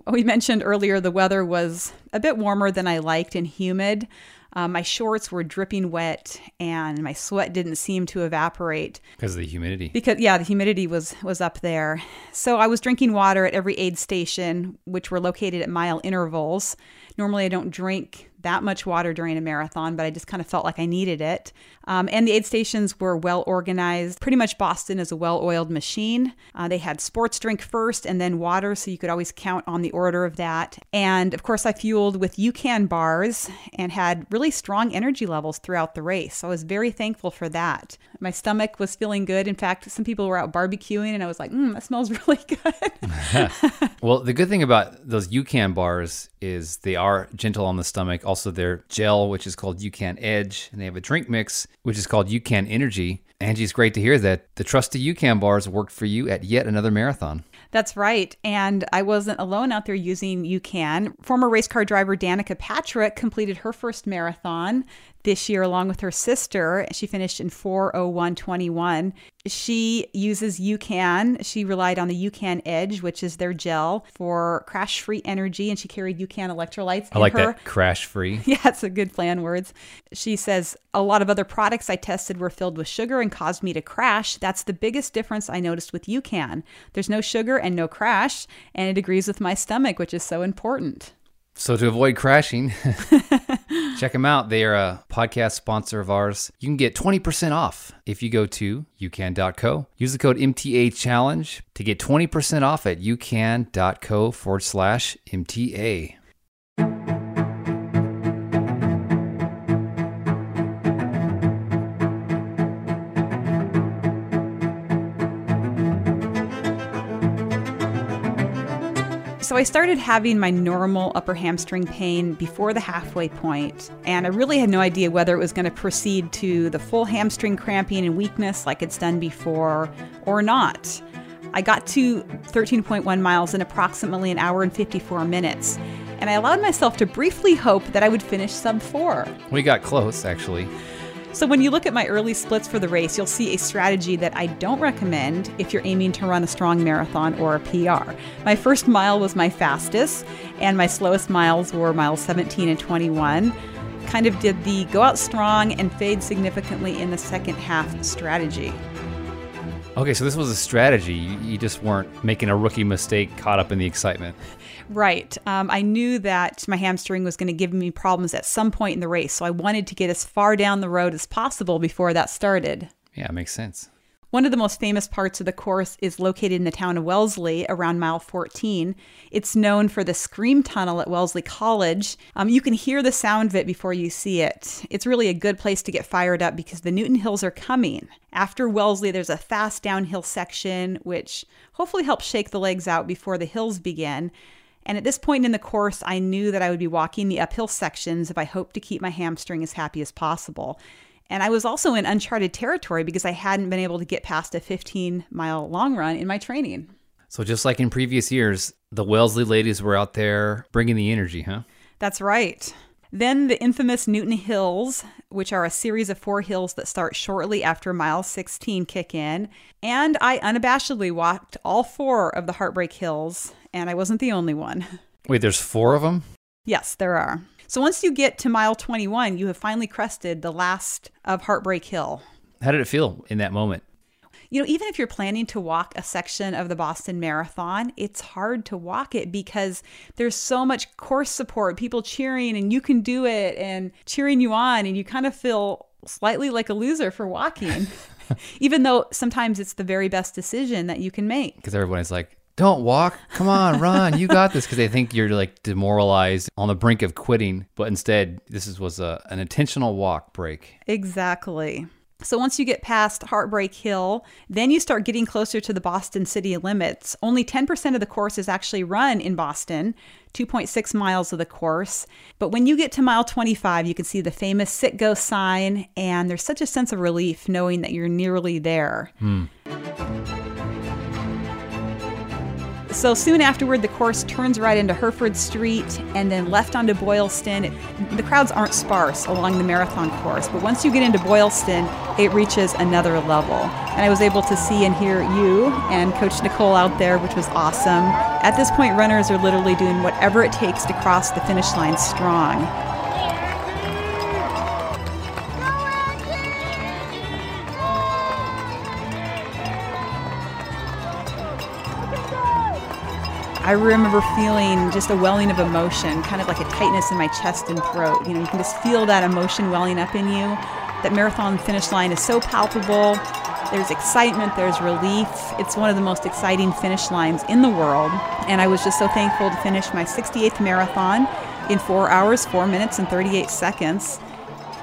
We mentioned earlier the weather was a bit warmer than I liked and humid. Uh, my shorts were dripping wet and my sweat didn't seem to evaporate because of the humidity. because yeah the humidity was was up there so i was drinking water at every aid station which were located at mile intervals normally i don't drink that much water during a marathon but i just kind of felt like i needed it. Um, and the aid stations were well organized. Pretty much boston is a well-oiled machine. Uh, they had sports drink first and then water so you could always count on the order of that. And of course i fueled with ucan bars and had really strong energy levels throughout the race so i was very thankful for that. My stomach was feeling good. In fact some people were out barbecuing and i was like mm, that smells really good Well, the good thing about those UCAN bars is they are gentle on the stomach. Also, their gel, which is called UCAN Edge, and they have a drink mix, which is called UCAN Energy. Angie, it's great to hear that the trusty UCAN bars worked for you at yet another marathon. That's right. And I wasn't alone out there using UCAN. Former race car driver Danica Patrick completed her first marathon this year along with her sister. She finished in 40121. She uses UCAN. She relied on the UCAN Edge, which is their gel for crash free energy, and she carried UCAN electrolytes. I like her. that crash free. Yeah, it's a good plan words. She says a lot of other products I tested were filled with sugar and caused me to crash. That's the biggest difference I noticed with UCAN. There's no sugar and no crash, and it agrees with my stomach, which is so important. So to avoid crashing, Check them out. They are a podcast sponsor of ours. You can get 20% off if you go to youcan.co. Use the code MTA Challenge to get 20% off at youcan.co forward slash MTA. I started having my normal upper hamstring pain before the halfway point, and I really had no idea whether it was going to proceed to the full hamstring cramping and weakness like it's done before or not. I got to 13.1 miles in approximately an hour and 54 minutes, and I allowed myself to briefly hope that I would finish sub 4. We got close, actually. So, when you look at my early splits for the race, you'll see a strategy that I don't recommend if you're aiming to run a strong marathon or a PR. My first mile was my fastest, and my slowest miles were miles 17 and 21. Kind of did the go out strong and fade significantly in the second half strategy. Okay, so this was a strategy. You, just weren't making a rookie mistake caught up in the excitement. Right. Um, I knew that my hamstring was going to give me problems at some point in the race, so I wanted to get as far down the road as possible before that started. Yeah, it makes sense. One of the most famous parts of the course is located in the town of Wellesley around mile 14. It's known for the Scream Tunnel at Wellesley College. Um, you can hear the sound of it before you see it. It's really a good place to get fired up because the Newton Hills are coming. After Wellesley, there's a fast downhill section, which hopefully helps shake the legs out before the hills begin. And at this point in the course, I knew that I would be walking the uphill sections if I hoped to keep my hamstring as happy as possible. And I was also in uncharted territory because I hadn't been able to get past a 15 mile long run in my training. So, just like in previous years, the Wellesley ladies were out there bringing the energy, huh? That's right. Then the infamous Newton Hills, which are a series of four hills that start shortly after mile 16, kick in. And I unabashedly walked all four of the Heartbreak Hills, and I wasn't the only one. Wait, there's four of them? Yes, there are. So once you get to mile 21, you have finally crested the last of Heartbreak Hill. How did it feel in that moment? You know, even if you're planning to walk a section of the Boston Marathon, it's hard to walk it because there's so much course support, people cheering, and you can do it and cheering you on, and you kind of feel slightly like a loser for walking, even though sometimes it's the very best decision that you can make. Because everybody's like, don't walk. Come on, run. You got this. Because they think you're like demoralized on the brink of quitting. But instead, this is, was a, an intentional walk break. Exactly. So once you get past Heartbreak Hill, then you start getting closer to the Boston city limits. Only 10% of the course is actually run in Boston, 2.6 miles of the course. But when you get to mile 25, you can see the famous Citgo sign, and there's such a sense of relief knowing that you're nearly there. Hmm. So soon afterward, the course turns right into Hereford Street and then left onto Boylston. The crowds aren't sparse along the marathon course, but once you get into Boylston, it reaches another level. And I was able to see and hear you and Coach Nicole out there, which was awesome. At this point, runners are literally doing whatever it takes to cross the finish line strong. I remember feeling just a welling of emotion, kind of like a tightness in my chest and throat. You know, you can just feel that emotion welling up in you. That marathon finish line is so palpable. There's excitement, there's relief. It's one of the most exciting finish lines in the world. And I was just so thankful to finish my 68th marathon in 4 hours, 4 minutes, and 38 seconds.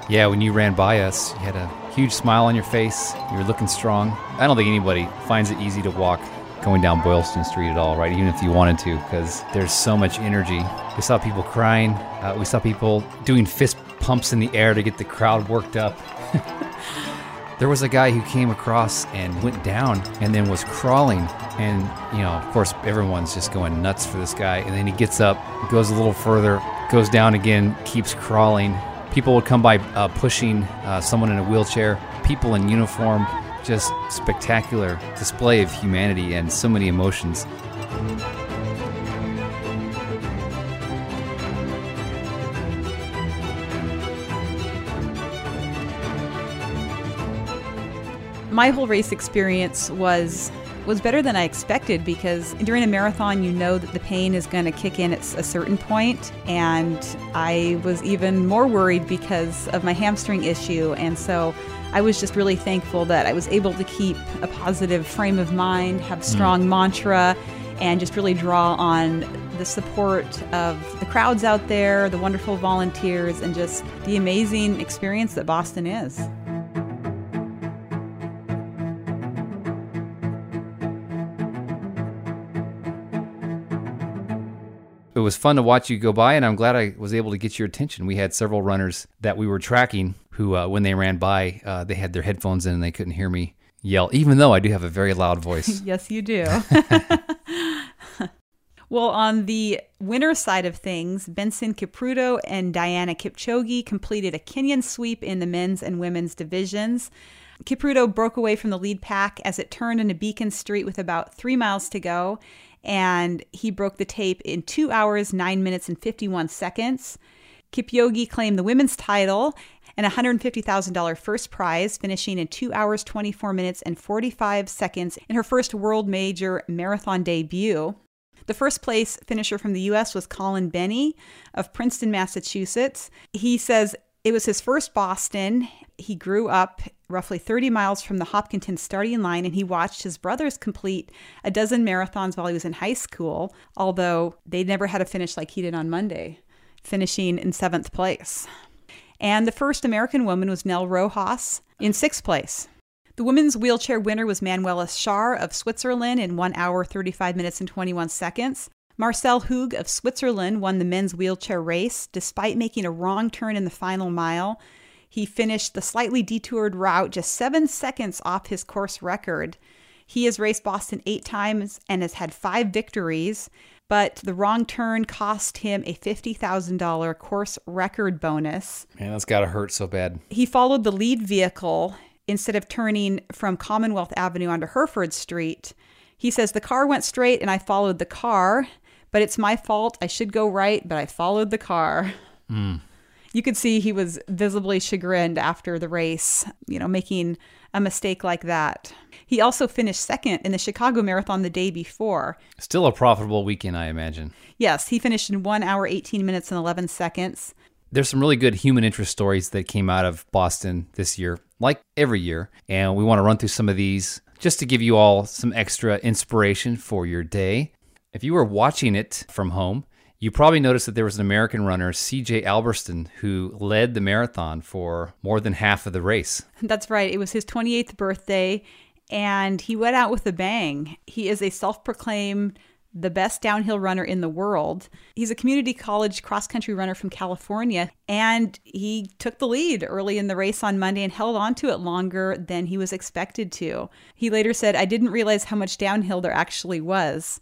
Yeah, when you ran by us, you had a huge smile on your face. You were looking strong. I don't think anybody finds it easy to walk going down Boylston Street at all, right? Even if you wanted to, because there's so much energy. We saw people crying. Uh, we saw people doing fist pumps in the air to get the crowd worked up. there was a guy who came across and went down and then was crawling. And, you know, of course, everyone's just going nuts for this guy. And then he gets up, goes a little further, goes down again, keeps crawling. People would come by uh, pushing uh, someone in a wheelchair, people in uniform just spectacular display of humanity and so many emotions. My whole race experience was was better than I expected because during a marathon, you know that the pain is going to kick in at a certain point, and I was even more worried because of my hamstring issue. And so I was just really thankful that I was able to keep a positive frame of mind, have strong mm. mantra, and just really draw on the support of the crowds out there, the wonderful volunteers, and just the amazing experience that Boston is. It was fun to watch you go by, and I'm glad I was able to get your attention. We had several runners that we were tracking who, uh, when they ran by, uh, they had their headphones in and they couldn't hear me yell, even though I do have a very loud voice. yes, you do. well, on the winner side of things, Benson Kipruto and Diana Kipyogei completed a Kenyan sweep in the men's and women's divisions. Kipruto broke away from the lead pack as it turned into Beacon Street with about three miles to go and he broke the tape in 2 hours, 9 minutes, and 51 seconds. Kipyogei claimed the women's title and a $150,000 first prize, finishing in 2 hours, 24 minutes, and 45 seconds in her first world major marathon debut. The first place finisher from the U.S. was Colin Bennie of Princeton, Massachusetts. He says it was his first Boston. He grew up roughly 30 miles from the Hopkinton starting line, and he watched his brothers complete a dozen marathons while he was in high school, although they never had a finish like he did on Monday, finishing in seventh place. And the first American woman was Nell Rojas in sixth place. The women's wheelchair winner was Manuela Schär of Switzerland in 1 hour 35 minutes and 21 seconds. Marcel Hug of Switzerland won the men's wheelchair race despite making a wrong turn in the final mile. He finished the slightly detoured route just seven seconds off his course record. He has raced Boston eight times and has had five victories, but the wrong turn cost him a $50,000 course record bonus. Man, that's got to hurt so bad. He followed the lead vehicle instead of turning from Commonwealth Avenue onto Hereford Street. He says, The car went straight and I followed the car but it's my fault. I should go right, but I followed the car. Mm. You could see he was visibly chagrined after the race, you know, making a mistake like that. He also finished second in the Chicago Marathon the day before. Still a profitable weekend, I imagine. Yes, he finished in 1 hour 18 minutes and 11 seconds. There's some really good human interest stories that came out of Boston this year, like every year, and we want to run through some of these just to give you all some extra inspiration for your day. If you were watching it from home, you probably noticed that there was an American runner, CJ Albertson, who led the marathon for more than half of the race. That's right. It was his 28th birthday, and he went out with a bang. He is a self proclaimed the best downhill runner in the world. He's a community college cross country runner from California, and he took the lead early in the race on Monday and held on to it longer than he was expected to. He later said, I didn't realize how much downhill there actually was.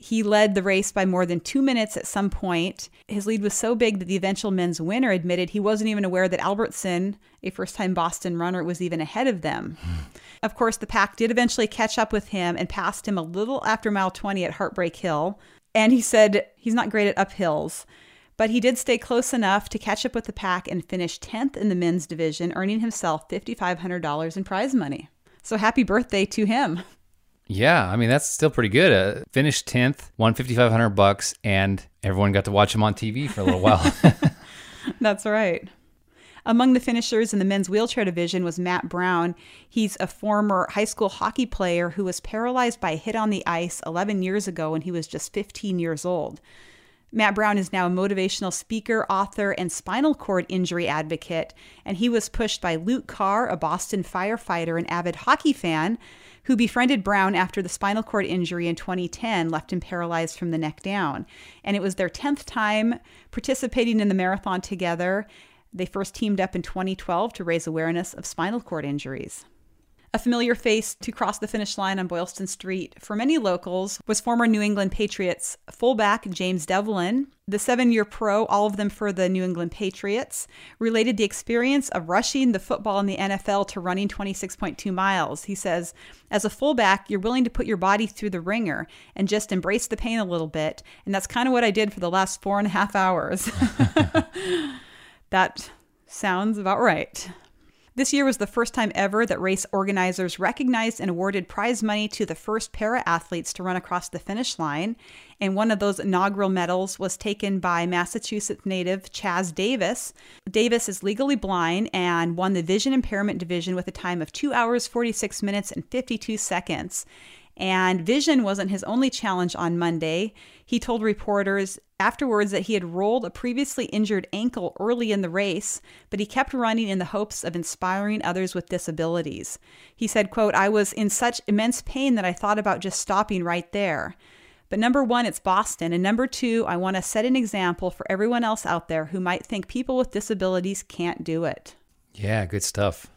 He led the race by more than two minutes at some point. His lead was so big that the eventual men's winner admitted he wasn't even aware that Albertson, a first time Boston runner, was even ahead of them. of course, the pack did eventually catch up with him and passed him a little after mile 20 at Heartbreak Hill. And he said he's not great at uphills, but he did stay close enough to catch up with the pack and finish 10th in the men's division, earning himself $5,500 in prize money. So happy birthday to him. Yeah, I mean that's still pretty good. Uh, finished tenth, won fifty five hundred bucks, and everyone got to watch him on TV for a little while. that's right. Among the finishers in the men's wheelchair division was Matt Brown. He's a former high school hockey player who was paralyzed by a hit on the ice 11 years ago when he was just 15 years old. Matt Brown is now a motivational speaker, author, and spinal cord injury advocate, and he was pushed by Luke Carr, a Boston firefighter and avid hockey fan, who befriended Brown after the spinal cord injury in 2010 left him paralyzed from the neck down. And it was their 10th time participating in the marathon together. They first teamed up in 2012 to raise awareness of spinal cord injuries. A familiar face to cross the finish line on Boylston Street for many locals was former New England Patriots fullback James Develin, The seven year pro, all of them for the New England Patriots, related the experience of rushing the football in the NFL to running 26.2 miles. He says, As a fullback, you're willing to put your body through the wringer and just embrace the pain a little bit. And that's kind of what I did for the last four and a half hours. that sounds about right. This year was the first time ever that race organizers recognized and awarded prize money to the first para athletes to run across the finish line. And one of those inaugural medals was taken by Massachusetts native Chaz Davis. Davis is legally blind and won the vision impairment division with a time of 2 hours, 46 minutes, and 52 seconds. And vision wasn't his only challenge on Monday. He told reporters afterwards that he had rolled a previously injured ankle early in the race, but he kept running in the hopes of inspiring others with disabilities. He said, quote, I was in such immense pain that I thought about just stopping right there. But number one, it's Boston. And number two, I want to set an example for everyone else out there who might think people with disabilities can't do it. Yeah, good stuff.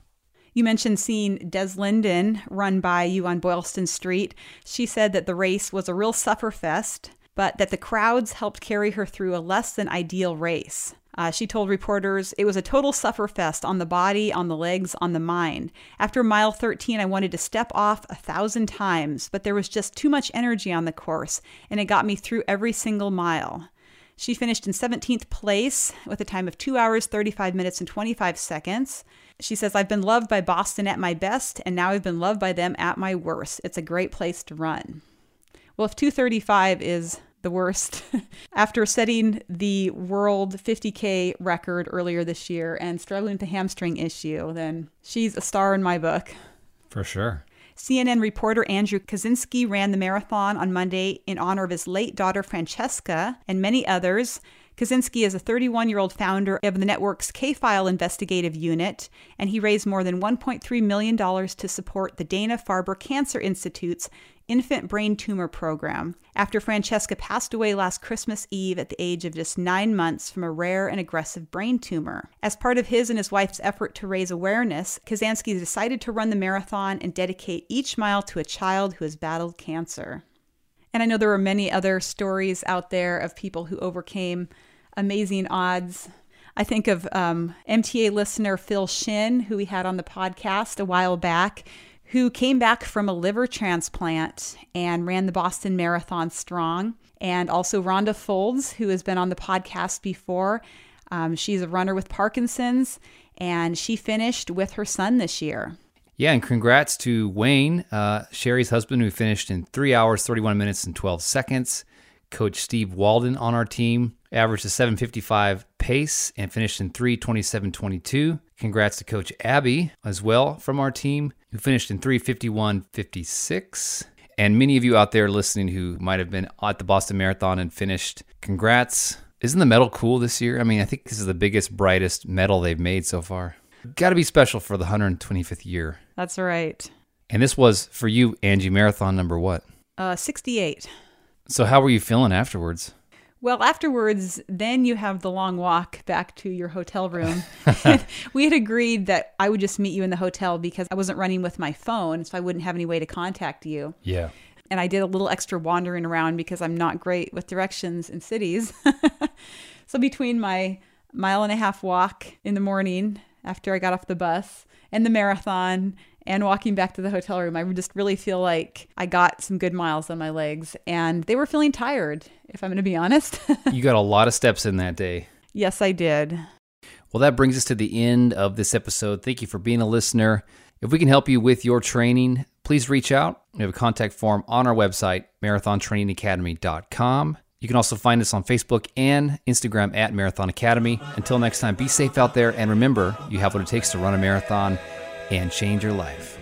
You mentioned seeing Des Linden run by you on Boylston Street. She said that the race was a real sufferfest, but that the crowds helped carry her through a less than ideal race. Uh, she told reporters, It was a total sufferfest on the body, on the legs, on the mind. After mile 13, I wanted to step off a thousand times, but there was just too much energy on the course, and it got me through every single mile. She finished in 17th place with a time of 2 hours, 35 minutes, and 25 seconds. She says, I've been loved by Boston at my best, and now I've been loved by them at my worst. It's a great place to run. Well, if 235 is the worst, after setting the world 50K record earlier this year and struggling with a hamstring issue, then she's a star in my book. For sure. CNN reporter Andrew Kaczynski ran the marathon on Monday in honor of his late daughter Francesca and many others. Kaczynski is a 31 year old founder of the network's K File investigative unit, and he raised more than $1.3 million to support the Dana Farber Cancer Institute's infant brain tumor program after Francesca passed away last Christmas Eve at the age of just nine months from a rare and aggressive brain tumor. As part of his and his wife's effort to raise awareness, Kaczynski decided to run the marathon and dedicate each mile to a child who has battled cancer. And I know there are many other stories out there of people who overcame amazing odds. I think of um, MTA listener Phil Shin, who we had on the podcast a while back, who came back from a liver transplant and ran the Boston Marathon strong. And also Rhonda Folds, who has been on the podcast before. Um, she's a runner with Parkinson's, and she finished with her son this year. Yeah, and congrats to Wayne, uh, Sherry's husband, who finished in three hours, 31 minutes, and 12 seconds. Coach Steve Walden on our team averaged a 755 pace and finished in 327.22. Congrats to Coach Abby as well from our team, who finished in 351.56. And many of you out there listening who might have been at the Boston Marathon and finished, congrats. Isn't the medal cool this year? I mean, I think this is the biggest, brightest medal they've made so far. Got to be special for the 125th year. That's right. And this was for you, Angie, marathon number what? Uh, 68. So, how were you feeling afterwards? Well, afterwards, then you have the long walk back to your hotel room. we had agreed that I would just meet you in the hotel because I wasn't running with my phone, so I wouldn't have any way to contact you. Yeah. And I did a little extra wandering around because I'm not great with directions in cities. so, between my mile and a half walk in the morning after I got off the bus and the marathon and walking back to the hotel room, I just really feel like I got some good miles on my legs and they were feeling tired, if I'm going to be honest. you got a lot of steps in that day. Yes, I did. Well, that brings us to the end of this episode. Thank you for being a listener. If we can help you with your training, please reach out. We have a contact form on our website, marathontrainingacademy.com. You can also find us on Facebook and Instagram at Marathon Academy. Until next time, be safe out there and remember, you have what it takes to run a marathon and change your life.